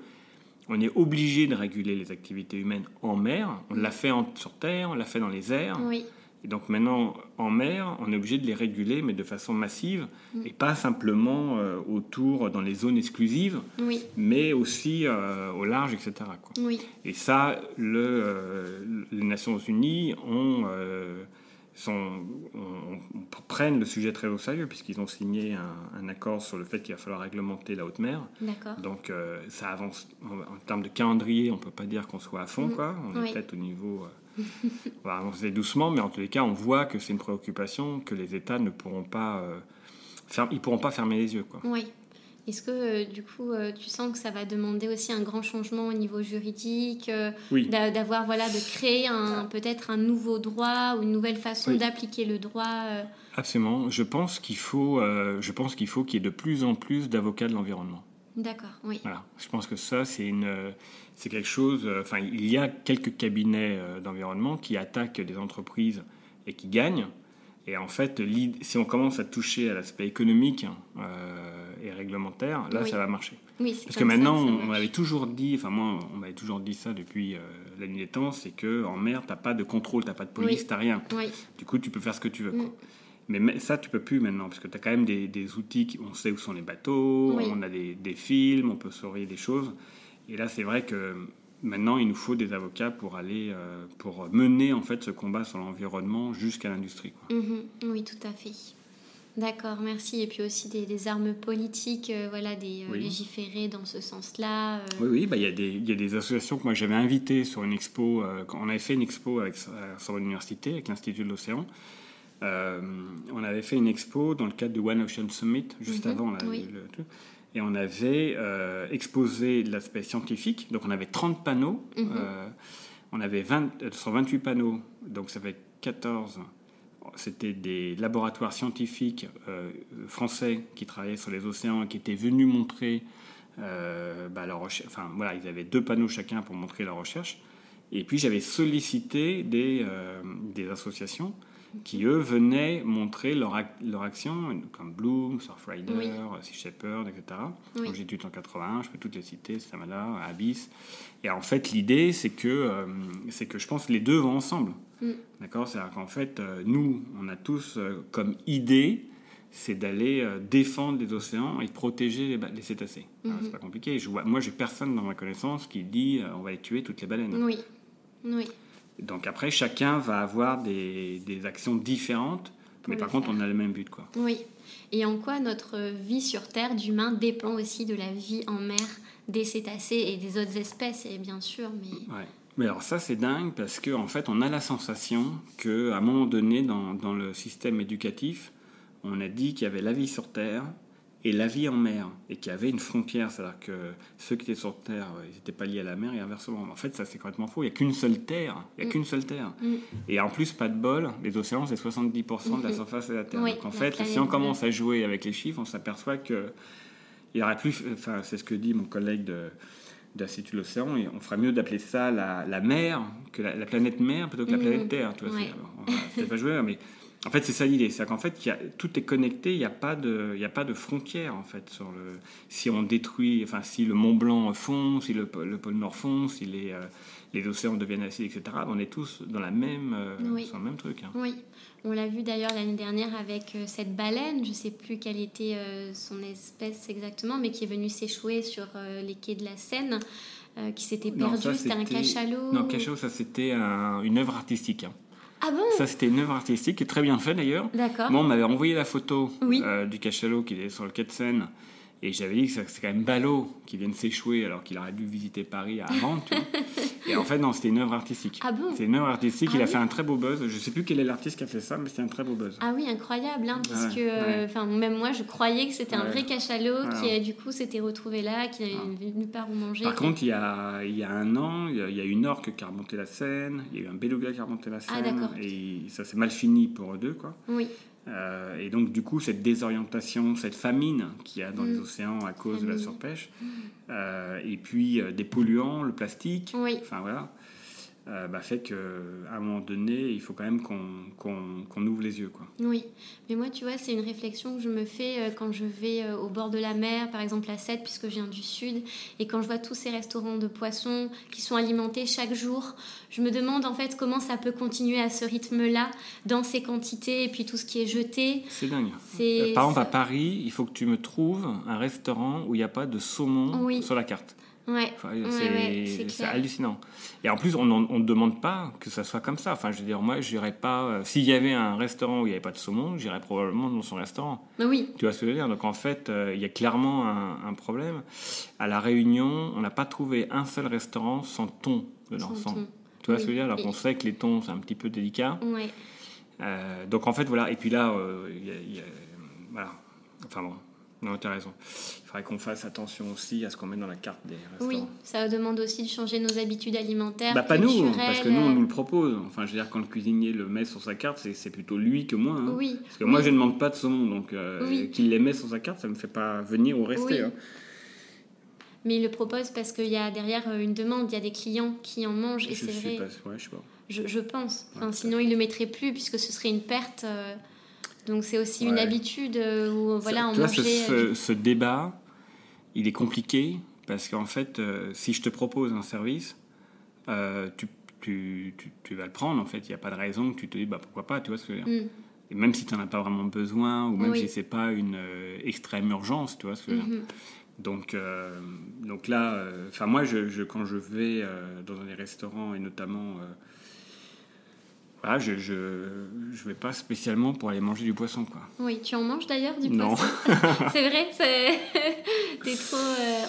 B: on est obligé de réguler les activités humaines en mer. On l'a fait en- sur Terre, on l'a fait dans les airs.
A: Oui.
B: Et donc maintenant, en mer, on est obligé de les réguler, mais de façon massive, et pas simplement euh, autour, dans les zones exclusives,
A: Oui.
B: mais aussi euh, au large, etc. quoi.
A: Oui.
B: Et ça, le, euh, les Nations Unies ont, sont, prennent le sujet très au sérieux, puisqu'ils ont signé un, un accord sur le fait qu'il va falloir réglementer la haute mer. Donc ça avance en, en termes de calendrier, on peut pas dire qu'on soit à fond,
A: Mhm.
B: quoi. On
A: Oui.
B: est peut-être au niveau. On va avancer doucement, mais en tous les cas, on voit que c'est une préoccupation que les États ne pourront pas. euh, ils pourront pas fermer les yeux, quoi.
A: Oui. Est-ce que euh, du coup, euh, tu sens que ça va demander aussi un grand changement au niveau juridique, euh,
B: Oui.
A: d'a- d'avoir voilà, de créer un peut-être un nouveau droit ou une nouvelle façon
B: Oui.
A: d'appliquer le droit
B: Absolument. Je pense qu'il faut, je pense qu'il faut qu'il y ait de plus en plus d'avocats de l'environnement.
A: D'accord. Oui.
B: Voilà. Je pense que ça, c'est une, euh, c'est quelque chose. euh, Enfin, il y a quelques cabinets euh, d'environnement qui attaquent des entreprises et qui gagnent. Et en fait, si on commence à toucher à l'aspect économique euh, et réglementaire, là,
A: Oui.
B: ça va marcher.
A: Oui.
B: Parce que
A: ça
B: maintenant,
A: ça
B: on m'avait toujours dit, enfin moi, on m'avait toujours dit ça depuis euh, la nuit des temps, c'est que en mer, t'as pas de contrôle, t'as pas de police,
A: Oui.
B: t'as rien. Du coup, tu peux faire ce que tu veux. quoi. Mais ça, tu peux plus maintenant, parce que tu as quand même des, des outils, qui, on sait où sont les bateaux,
A: Oui.
B: on a des, des films, on peut surveiller des choses. Et là, c'est vrai que maintenant, il nous faut des avocats pour aller, euh, pour mener en fait ce combat sur l'environnement jusqu'à l'industrie. quoi.
A: Mhm. Oui, tout à fait. D'accord, merci. Et puis aussi des, des armes politiques, euh, voilà, des euh,
B: Oui.
A: légiférer dans ce sens-là. euh,
B: Oui, oui, bah, il y, a des- il y a des associations que moi j'avais invitées sur une expo. euh, quand on avait fait une expo avec, à Sorbonne Université, avec l'Institut de l'Océan. Euh, on avait fait une expo dans le cadre du One Ocean Summit, juste
A: Mhm,
B: avant. Là,
A: oui.
B: le- le- et on avait euh, exposé l'aspect scientifique. Donc on avait 30 panneaux.
A: Mhm.
B: euh, on avait 20, euh, sur 28 panneaux, donc ça fait 14. C'était des laboratoires scientifiques français qui travaillaient sur les océans et qui étaient venus montrer bah, leur recherche. Enfin, voilà, ils avaient deux panneaux chacun pour montrer leur recherche. Et puis j'avais sollicité des, des associations qui, eux, venaient montrer leur, ac- leur action, comme Bloom, Surfrider,
A: Oui.
B: Sea Shepherd, etc.
A: Oui.
B: Donc, en 81, je peux toutes les citer, Stamala, Abyss. Et en fait, l'idée, c'est que, euh, c'est que je pense que les deux vont ensemble.
A: Mm.
B: D'accord? C'est-à-dire qu'en fait, euh, nous, on a tous euh, comme idée, c'est d'aller euh, défendre les océans et de protéger les, les cétacés. Alors,
A: Mhm.
B: C'est pas compliqué. Je vois, moi, j'ai personne dans ma connaissance qui dit euh, on va les tuer toutes les baleines.
A: Oui. Oui.
B: Donc après, chacun va avoir des, des actions différentes, mais par contre, on a le même but. Quoi.
A: Oui. Et en quoi notre vie sur Terre d'humain dépend aussi de la vie en mer des cétacés et des autres espèces, et bien sûr, mais
B: Ouais. Mais alors ça c'est dingue parce que en fait on a la sensation que à un moment donné dans, dans le système éducatif on a dit qu'il y avait la vie sur Terre et la vie en mer et qu'il y avait une frontière, c'est-à-dire que ceux qui étaient sur Terre euh, ils n'étaient pas liés à la mer et inversement. En fait ça c'est complètement faux, il n'y a qu'une seule Terre, il n'y a
A: Mm.
B: qu'une seule Terre.
A: Mm.
B: Et en plus pas de bol, les océans c'est 70% de la
A: Mhm.
B: surface de la Terre.
A: Oui,
B: Donc en fait si on commence à jouer avec les chiffres on s'aperçoit que il y aurait plus, enfin c'est ce que dit mon collègue de d'Institut de l'Océan, et on ferait mieux d'appeler ça la, la mer, que la, la planète mer plutôt que la
A: Mhm.
B: planète Terre. Tu vois,
A: Ouais.
B: c'est- on va peut-être pas jouer, mais en fait, c'est ça l'idée. C'est qu'en fait, il y a, tout est connecté, il n'y a, pas de- y a pas de frontière, en fait, sur le... Si on détruit, enfin, si le Mont Blanc fond, si le, pôle- le pôle Nord fond, si les, euh, les océans deviennent acides, etc., on est tous dans, la même, euh,
A: Oui.
B: sur le même truc. hein.
A: oui. On l'a vu d'ailleurs l'année dernière avec euh, cette baleine, je ne sais plus quelle était euh, son espèce exactement, mais qui est venue s'échouer sur les quais de la Seine, qui s'était perdue, c'était un cachalot.
B: Non, cachalot, ça c'était un- une œuvre artistique. hein.
A: Ah bon
B: Ça c'était une œuvre artistique, qui est très bien faite d'ailleurs.
A: D'accord.
B: Moi, on m'avait envoyé la photo
A: Oui.
B: euh, du cachalot qui est sur le quai de Seine. Et j'avais dit que c'est quand même ballot qu'il vienne s'échouer alors qu'il aurait dû visiter Paris avant. Tu vois. Et en fait, non, c'était une œuvre artistique.
A: Ah bon?
B: C'est une œuvre artistique.
A: Ah
B: il a
A: oui
B: fait un très beau buzz. Je sais plus quel est l'artiste qui a fait ça, mais c'était un très beau buzz.
A: Ah oui, incroyable, hein,
B: ouais.
A: euh, enfin, même moi je croyais que c'était un vrai cachalot qui du coup s'était retrouvé là, qui avait nulle part où manger.
B: Par
A: qui-
B: contre, il y a, il y a un an, il y a, il y a une orque qui a remonté la scène, il y a eu un beluga qui a remonté la scène,
A: Ah, d'accord.
B: et ça s'est mal fini pour eux deux, quoi.
A: Oui,
B: Euh, et donc, du coup, cette désorientation, cette famine qu'il y a dans les
A: Mm.
B: océans à cause de la surpêche, euh, et puis euh, des polluants, le plastique,
A: oui.
B: enfin voilà, euh, bah, fait qu'à un moment donné, il faut quand même qu'on qu'on- qu'on ouvre les yeux, quoi.
A: Oui, mais moi, tu vois, c'est une réflexion que je me fais euh, quand je vais euh, au bord de la mer, par exemple à Sète, puisque je viens du sud, et quand je vois tous ces restaurants de poissons qui sont alimentés chaque jour, je me demande en fait comment ça peut continuer à ce rythme-là, dans ces quantités, et puis tout ce qui est jeté.
B: C'est dingue.
A: C'est
B: Euh, Par exemple, à Paris, il faut que tu me trouves un restaurant où il n'y a pas de saumon
A: Oui.
B: sur la carte.
A: Ouais,
B: Enfin, c'est
A: ouais,
B: hallucinant. Et en plus, on ne demande pas que ça soit comme ça. Enfin, je veux dire, moi, je n'irais pas. euh, S'il y avait un restaurant où il n'y avait pas de saumon, j'irais probablement dans son restaurant.
A: Ah Oui,
B: Tu vois ce que je veux dire? Donc, en fait, euh, il y a clairement un, un problème. À La Réunion, on n'a pas trouvé un seul restaurant sans thon
A: sans- thon.
B: Tu vois
A: Oui.
B: ce que je veux dire? Alors qu'on sait que les thons, c'est un petit peu délicat.
A: ouais.
B: Euh, donc, en fait, voilà. Et puis là, il y a- il y a- voilà. Enfin bon. Non, tu as raison. Il faudrait qu'on fasse attention aussi à ce qu'on met dans la carte des restaurants.
A: Oui, ça demande aussi de changer nos habitudes alimentaires.
B: Bah pas nous, parce que nous on nous le propose. Enfin, je veux dire, quand le cuisinier le met sur sa carte, c'est plutôt lui que moi. hein.
A: Oui.
B: Parce que moi je ne demande pas de saumon, donc euh,
A: Oui.
B: qu'il les met sur sa carte, ça me fait pas venir ou rester.
A: Oui.
B: hein.
A: Mais il le propose parce qu'il y a derrière euh, une demande, il y a des clients qui en mangent et
B: Je
A: c'est vrai.
B: pas, ouais, je sais pas.
A: Je, je pense. Enfin,
B: Ouais,
A: sinon, il le mettrait plus puisque ce serait une perte. euh, Donc c'est aussi une habitude euh, où voilà, on
B: vois, ce,
A: mangeait. euh,
B: ce- ce débat, il est compliqué parce qu'en fait, euh, si je te propose un service, euh, tu, tu, tu, tu vas le prendre. En fait, il n'y a pas de raison que tu te dis bah pourquoi pas. Tu vois ce que je veux dire Et même si tu n'en as pas vraiment besoin ou même
A: Oui.
B: si c'est pas une euh, extrême urgence, tu vois ce que je veux dire
A: mhm.
B: Donc, donc là, enfin moi, je, je- quand je vais dans des restaurants et notamment, voilà, je, je je vais pas spécialement pour aller manger du poisson, quoi.
A: Oui, tu en manges d'ailleurs du
B: Non.
A: poisson C'est vrai, t'es trop euh,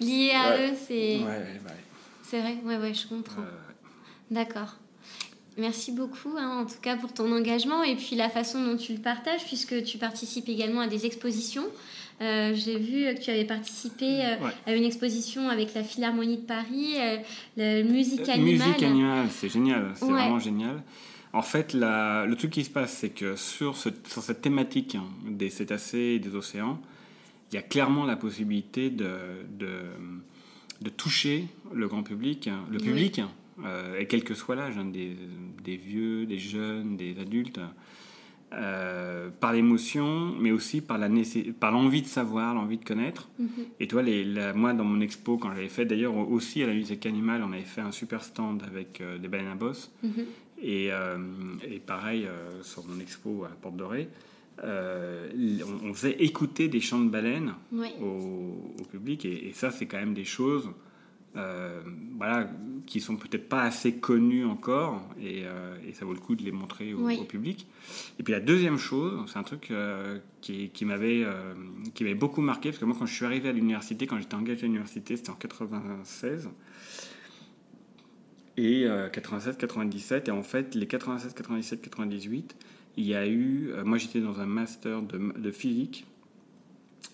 A: lié à
B: Ouais.
A: eux, c'est...
B: Ouais, ouais, ouais.
A: C'est vrai, ouais, ouais, je comprends.
B: Euh,
A: D'accord. Merci beaucoup, hein, en tout cas, pour ton engagement et puis la façon dont tu le partages, puisque tu participes également à des expositions. Euh, J'ai vu que tu avais participé euh,
B: Ouais.
A: à une exposition avec la Philharmonie de Paris, euh, la musique animale.
B: Musique animale, c'est génial, c'est
A: Ouais.
B: vraiment génial. En fait, la- le truc qui se passe, c'est que sur, ce- sur cette thématique hein, des cétacés et des océans, il y a clairement la possibilité de, de, de toucher le grand public, hein, le
A: Oui.
B: public, euh, et quel que soit l'âge, hein, des, des vieux, des jeunes, des adultes, euh, par l'émotion, mais aussi par l'envie de savoir, l'envie de connaître.
A: Mhm.
B: Et toi, les, la- moi, dans mon expo, quand j'avais fait, d'ailleurs aussi à la musique animale, on avait fait un super stand avec euh, des baleines à bosse.
A: Mhm.
B: Et, euh, et pareil, sur mon expo à Porte Dorée, on, on faisait écouter des chants de baleines au, au public. Et, et ça, c'est quand même des choses euh, voilà, qui sont peut-être pas assez connues encore. Et, euh, et ça vaut le coup de les montrer au,
A: Oui.
B: au public. Et puis la deuxième chose, c'est un truc euh, qui, qui m'avait euh, qui m'avait beaucoup marqué, parce que moi, quand je suis arrivé à l'université, quand j'étais engagé à l'université, c'était en 96. Et 96-97, et en fait, les 96, 97, 98, il y a eu. euh, moi, j'étais dans un master de, de physique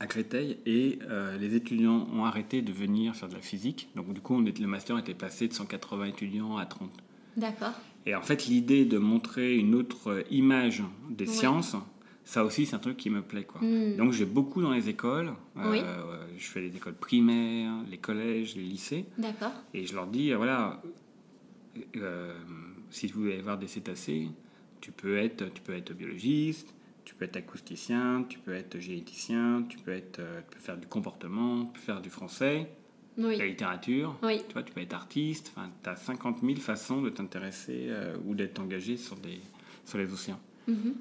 B: à Créteil, et euh, les étudiants ont arrêté de venir faire de la physique. Donc, du coup, on était, le master était passé de 180 étudiants à 30.
A: D'accord.
B: Et en fait, l'idée de montrer une autre image des
A: Ouais.
B: sciences, ça aussi, c'est un truc qui me plaît. Quoi.
A: Hmm.
B: Donc, j'ai beaucoup dans les écoles. Euh,
A: Oui.
B: Je fais les écoles primaires, les collèges, les lycées.
A: D'accord.
B: Et je leur dis, euh, voilà, euh, si vous voulez voir des cétacés, tu peux être, tu peux être biologiste, tu peux être acousticien, tu peux être généticien, tu peux, être, euh, tu peux faire du comportement, tu peux faire du français,
A: Oui.
B: la littérature.
A: Oui.
B: Tu vois, tu peux être artiste. Enfin, tu as 50 000 façons de t'intéresser euh, ou d'être engagé sur, des, sur les océans.
A: Mhm.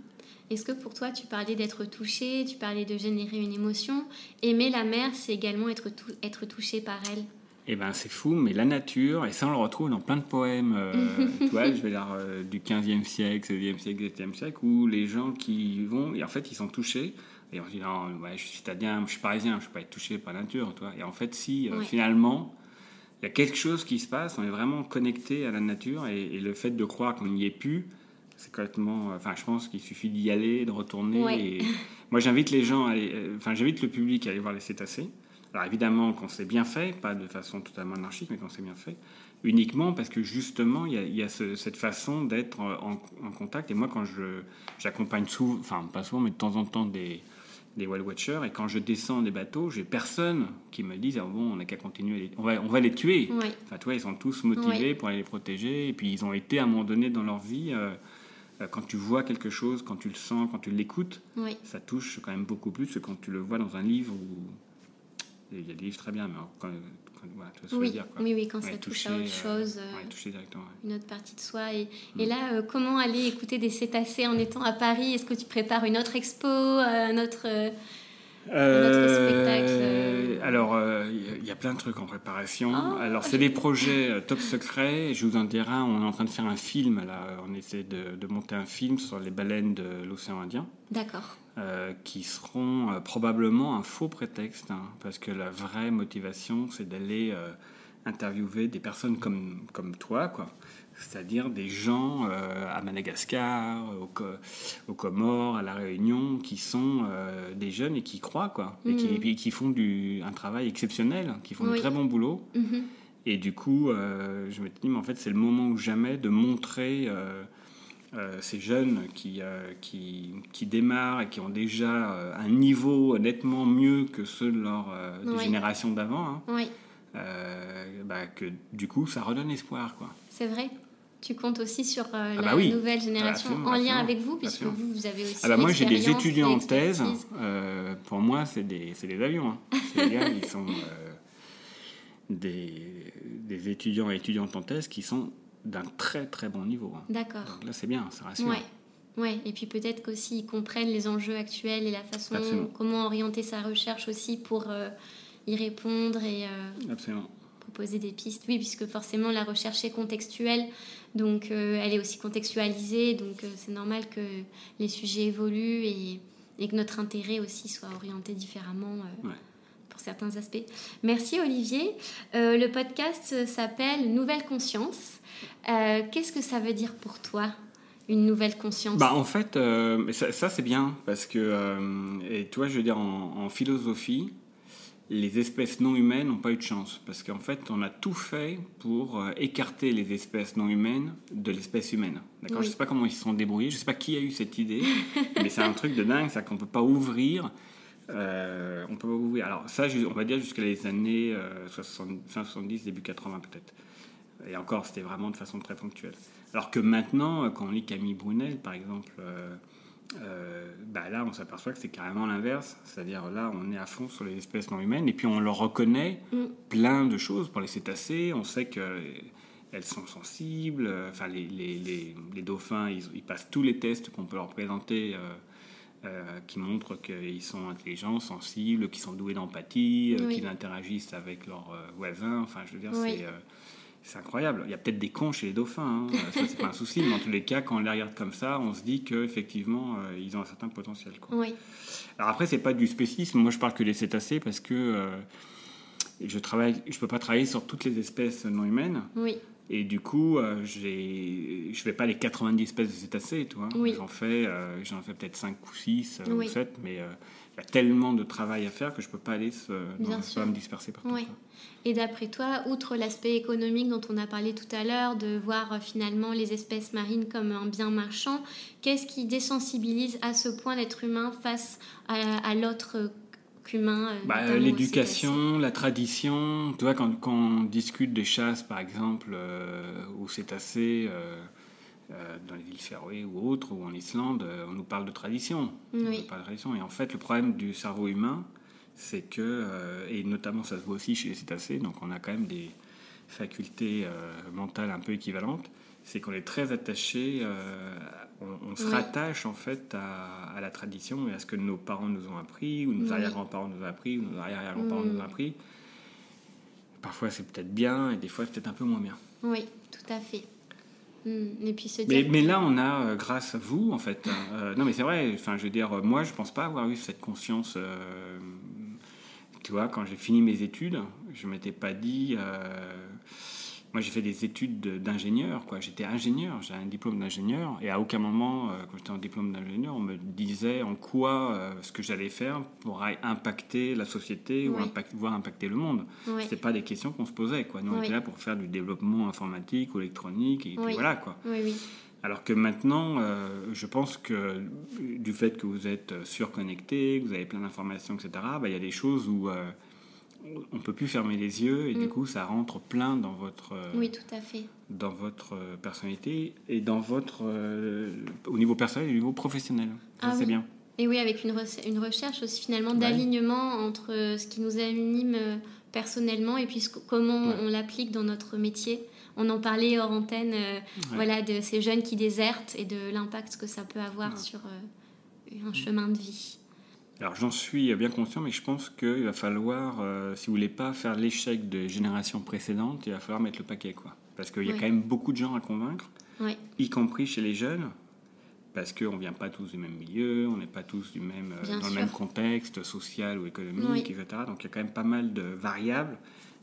A: Est-ce que pour toi, tu parlais d'être touché, tu parlais de générer une émotion? Aimer la mer, c'est également être, tou- être touché par elle?
B: Et ben c'est fou, mais la nature, et ça on le retrouve dans plein de poèmes, euh, tu vois, je vais dire euh, du 15e siècle, 16e siècle, 17e siècle, où les gens qui vont, et en fait ils sont touchés, et on se dit non, ouais, je suis citadin, je suis parisien, je ne peux pas être touché par la nature, toi. Et en fait, si euh, finalement il y a quelque chose qui se passe, on est vraiment connecté à la nature, et, le fait de croire qu'on n'y est plus, c'est complètement. Enfin, je pense qu'il suffit d'y aller, de retourner. Et moi, j'invite les gens, à aller, enfin, j'invite le public à aller voir les cétacés. Alors évidemment, quand c'est bien fait, pas de façon totalement anarchique, mais quand c'est bien fait, uniquement parce que justement, il y a, cette façon d'être en, contact. Et moi, quand j'accompagne souvent, enfin pas souvent, mais de temps en temps des, des whale watchers, et quand je descends des bateaux, j'ai personne qui me dise ah bon, on n'a qu'à continuer, on, va, on va les tuer. Enfin, toi, ils sont tous motivés pour aller les protéger, et puis ils ont été à un moment donné dans leur vie. Euh, euh, quand tu vois quelque chose, quand tu le sens, quand tu l'écoutes, ça touche quand même beaucoup plus que quand tu le vois dans un livre ou il y a des livres très bien, mais quand, voilà, tu vois ce
A: oui,
B: que je veux dire.
A: Oui, oui, quand ça touche à autre euh, chose.
B: Euh, directement.
A: Une autre partie de soi. Et, mm. et là, euh, comment aller écouter des cétacés en étant à Paris? Est-ce que tu prépares une autre expo, un autre, spectacle
B: Alors, il y a plein de trucs en préparation. Oh. Alors, c'est des projets top secrets. Je vous en dirai on est en train de faire un film. Là, on essaie de, de monter un film sur les baleines de l'océan Indien.
A: D'accord.
B: Euh, qui seront euh, probablement un faux prétexte, hein, parce que la vraie motivation, c'est d'aller euh, interviewer des personnes comme, comme toi, quoi. C'est-à-dire des gens à Madagascar, au, Comores, à La Réunion, qui sont des jeunes et qui croient, quoi. Et, qui, qui, font du, un travail exceptionnel, qui font un très bon boulot. Mhm. Et du coup, je me dis, mais en fait, c'est le moment ou jamais de montrer euh, ces jeunes qui, euh, qui, qui, démarrent et qui ont déjà euh, un niveau nettement mieux que ceux de leur génération d'avant, hein, bah, que du coup, ça redonne espoir. Quoi.
A: C'est vrai tu comptes aussi sur ah la bah nouvelle génération en lien avec vous, puisque vous, vous avez aussi.
B: Ah bah moi, j'ai des étudiants en thèse. pour moi, c'est des, des, avions. Hein. ils sont des, des, étudiants et étudiantes en thèse qui sont d'un très très bon niveau. Hein.
A: D'accord.
B: là c'est bien, ça rassure.
A: Ouais. ouais. Et puis peut-être qu'aussi ils comprennent les enjeux actuels et la façon, comment orienter sa recherche aussi pour euh, y répondre et
B: euh,
A: proposer des pistes. Oui, puisque forcément la recherche est contextuelle, donc euh, elle est aussi contextualisée, donc c'est normal que les sujets évoluent et, et, que notre intérêt aussi soit orienté différemment. Pour certains aspects. Merci Olivier. le podcast s'appelle Nouvelle Conscience. Euh, qu'est-ce que ça veut dire pour toi une nouvelle conscience?
B: Bah, En fait, euh, ça, c'est bien, parce que, euh, et toi, je veux dire, en, philosophie, les espèces non humaines n'ont pas eu de chance, parce qu'en fait, on a tout fait pour écarter les espèces non humaines de l'espèce humaine. D'accord? Je ne sais pas comment ils se sont débrouillés, je ne sais pas qui a eu cette idée, mais c'est un truc de dingue, c'est qu'on ne peut pas ouvrir. on peut pas ouvrir. Alors ça, on va dire jusqu'à les années 60, 70, début 80 peut-être. Et encore, c'était vraiment de façon très ponctuelle. Alors que maintenant, quand on lit Camille Brunel, par exemple, euh, euh, bah là, on s'aperçoit que c'est carrément l'inverse. C'est-à-dire là, on est à fond sur les espèces non humaines et puis on leur reconnaît mm. plein de choses. Pour les cétacés, on sait qu'elles sont sensibles. Enfin, les, les, les, dauphins, ils, passent tous les tests qu'on peut leur présenter. Euh, qui montrent qu'ils sont intelligents, sensibles, qu'ils sont doués d'empathie, qu'ils interagissent avec leurs voisins. Enfin, je veux dire, c'est c'est incroyable. Il y a peut-être des cons chez les dauphins, hein. ça c'est pas un souci, mais dans tous les cas, quand on les regarde comme ça, on se dit qu'effectivement, euh, ils ont un certain potentiel. Quoi.
A: Oui.
B: Alors après, c'est pas du spécisme, moi je parle que des cétacés parce que euh, je travaille, je peux pas travailler sur toutes les espèces non humaines.
A: Oui.
B: Et du coup, euh, j'ai, je fais pas les 90 espèces de cétacés, tu vois. J'en fais, j'en fais peut-être 5 ou 6 ou 7, mais il y a tellement de travail à faire que je ne peux pas aller se, me disperser partout.
A: Oui. Et d'après toi, outre l'aspect économique dont on a parlé tout à l'heure, de voir euh, finalement les espèces marines comme un bien marchand, qu'est-ce qui désensibilise à ce point l'être humain face à, l'autre qu'humain
B: euh, bah, L'éducation, la tradition. Tu vois, quand, quand, on discute des chasses, par exemple, euh, où c'est assez... Euh, dans les îles Féroé ou autres, ou en Islande, euh, on nous parle de tradition.
A: Oui.
B: de tradition. Et en fait, le problème du cerveau humain, c'est que, euh, et notamment ça se voit aussi chez les cétacés, donc on a quand même des facultés mentales un peu équivalentes, c'est qu'on est très attaché, on, se rattache en fait à, la tradition et à ce que nos parents nous ont appris, ou nos arrière-grands-parents nous ont appris, ou nos arrière-arrière-grands-parents nous ont appris parfois c'est peut-être bien et des fois c'est peut-être un peu moins bien.
A: Oui, tout à fait. Hmm, et puis se
B: Mais,
A: dire.
B: mais là, on a, euh, grâce à vous, en fait. euh, non, mais c'est vrai. Enfin, je veux dire, moi, je pense pas avoir eu cette conscience. euh, tu vois, quand j'ai fini mes études, je m'étais pas dit. Moi, j'ai fait des études de- d'ingénieur, quoi. J'étais ingénieur, j'ai un diplôme d'ingénieur, et à aucun moment, euh, quand j'étais en diplôme d'ingénieur, on me disait en quoi euh, ce que j'allais faire pourrait impacter la société ou
A: Oui.
B: impact- voire impacter le monde.
A: Ouais.
B: C'était pas des questions qu'on se posait, quoi. Nous, on
A: Oui.
B: était là pour faire du développement informatique ou électronique, et puis
A: Oui.
B: voilà, quoi.
A: Oui, oui.
B: Alors que maintenant, euh, je pense que du fait que vous êtes surconnecté, que vous avez plein d'informations, etc., bah, il y a des choses où euh, on ne peut plus fermer les yeux et du
A: Mm.
B: coup, ça rentre plein dans votre, euh,
A: Oui, tout à fait.
B: dans votre euh, personnalité et dans votre, euh, au niveau personnel et au niveau professionnel.
A: Ah
B: c'est bien.
A: Et oui, avec une, re- une recherche aussi finalement
B: Ouais.
A: d'alignement entre ce qui nous anime personnellement et puis ce- comment
B: Ouais.
A: on l'applique dans notre métier. On en parlait hors antenne, voilà, de ces jeunes qui désertent et de l'impact que ça peut avoir sur un chemin de vie.
B: Alors j'en suis bien conscient, mais je pense qu'il va falloir, euh, si vous voulez pas faire l'échec des générations précédentes, il va falloir mettre le paquet, quoi. Parce qu'il y a
A: Ouais.
B: quand même beaucoup de gens à convaincre.
A: Ouais.
B: y compris chez les jeunes, parce qu'on ne vient pas tous du même milieu, on n'est pas tous du même, euh, dans le même contexte social ou économique,
A: Oui.
B: etc. Donc il y a quand même pas mal de variables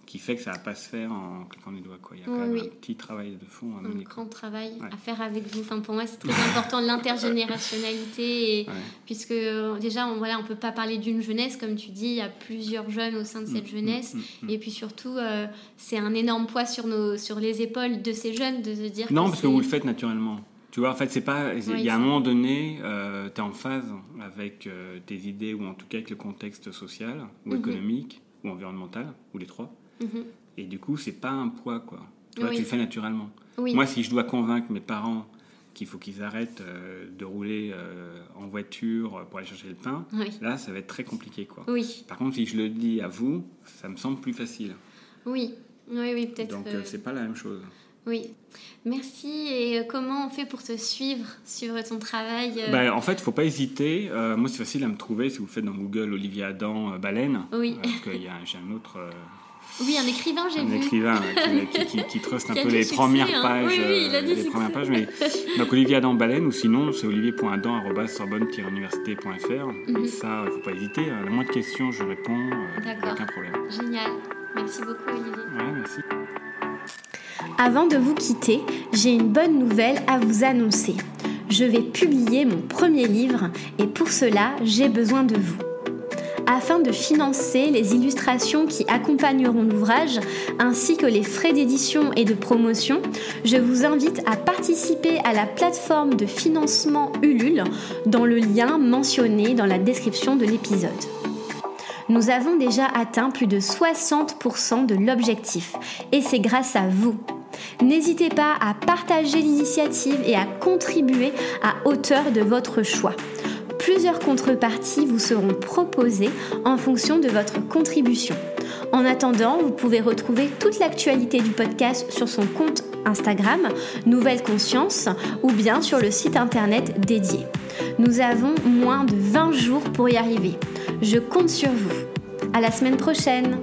B: qui fait que ça ne va pas se faire en cliquant des doigts. Quoi. Il y a quand même
A: oui.
B: un petit travail de fond à
A: Un
B: mener. quoi.
A: grand travail
B: Ouais.
A: à faire avec vous. Enfin, pour moi, c'est très important l'intergénérationnalité. Et,
B: Ouais.
A: Puisque euh, déjà, on voilà, on peut pas parler d'une jeunesse, comme tu dis, il y a plusieurs jeunes au sein de cette
B: Mm,
A: jeunesse.
B: mm, mm,
A: Et puis surtout, euh, c'est un énorme poids sur, nos, sur les épaules de ces jeunes de se dire
B: Non,
A: que
B: parce que vous le faites naturellement. Tu vois, en fait, c'est pas. Il y a un moment donné, tu es en phase avec euh, tes idées, ou en tout cas avec le contexte social, ou
A: Mhm.
B: économique, ou environnemental, ou les trois.
A: Mhm.
B: Et du coup, c'est pas un poids, quoi.
A: Oui.
B: tu le fais naturellement.
A: Oui,
B: Moi, si je dois convaincre mes parents qu'il faut qu'ils arrêtent euh, de rouler euh, en voiture pour aller chercher le pain,
A: oui,
B: là, ça va être très compliqué, quoi.
A: oui,
B: Par contre, si je le dis à vous, ça me semble plus facile.
A: oui, oui, oui, peut-être.
B: Donc,
A: euh,
B: euh, c'est pas la même chose.
A: oui. Merci. Et euh, comment on fait pour te suivre, suivre ton travail euh,
B: Ben, en fait, il faut pas hésiter. Euh, moi, c'est facile à me trouver si vous faites dans Google Olivier Adam euh, Baleine.
A: Oui.
B: Euh, parce qu'il y a j'ai un autre. Euh,
A: Oui, un écrivain, j'ai
B: un
A: vu.
B: écrivain euh, qui, qui, qui, qui truste un peu les
A: succès,
B: premières
A: hein.
B: pages.
A: Oui, oui, il a
B: euh,
A: du
B: les premières pages. Mais... Donc Olivier Adam Baleine, ou sinon c'est olivier.adam.sorbonne-université.fr.
A: Mhm.
B: Et ça, il faut pas hésiter. À la moindre question, je réponds. euh,
A: D'accord.
B: aucun problème.
A: Génial. Merci beaucoup, Olivier.
B: Ouais, merci.
A: Avant de vous quitter, j'ai une bonne nouvelle à vous annoncer. Je vais publier mon premier livre et pour cela, j'ai besoin de vous. Afin de financer les illustrations qui accompagneront l'ouvrage, ainsi que les frais d'édition et de promotion, je vous invite à participer à la plateforme de financement Ulule dans le lien mentionné dans la description de l'épisode. Nous avons déjà atteint plus de 60% de l'objectif et c'est grâce à vous. N'hésitez pas à partager l'initiative et à contribuer à hauteur de votre choix. Plusieurs contreparties vous seront proposées en fonction de votre contribution. En attendant, vous pouvez retrouver toute l'actualité du podcast sur son compte Instagram, Nouvelle Conscience, ou bien sur le site internet dédié. Nous avons moins de 20 jours pour y arriver. Je compte sur vous. À la semaine prochaine!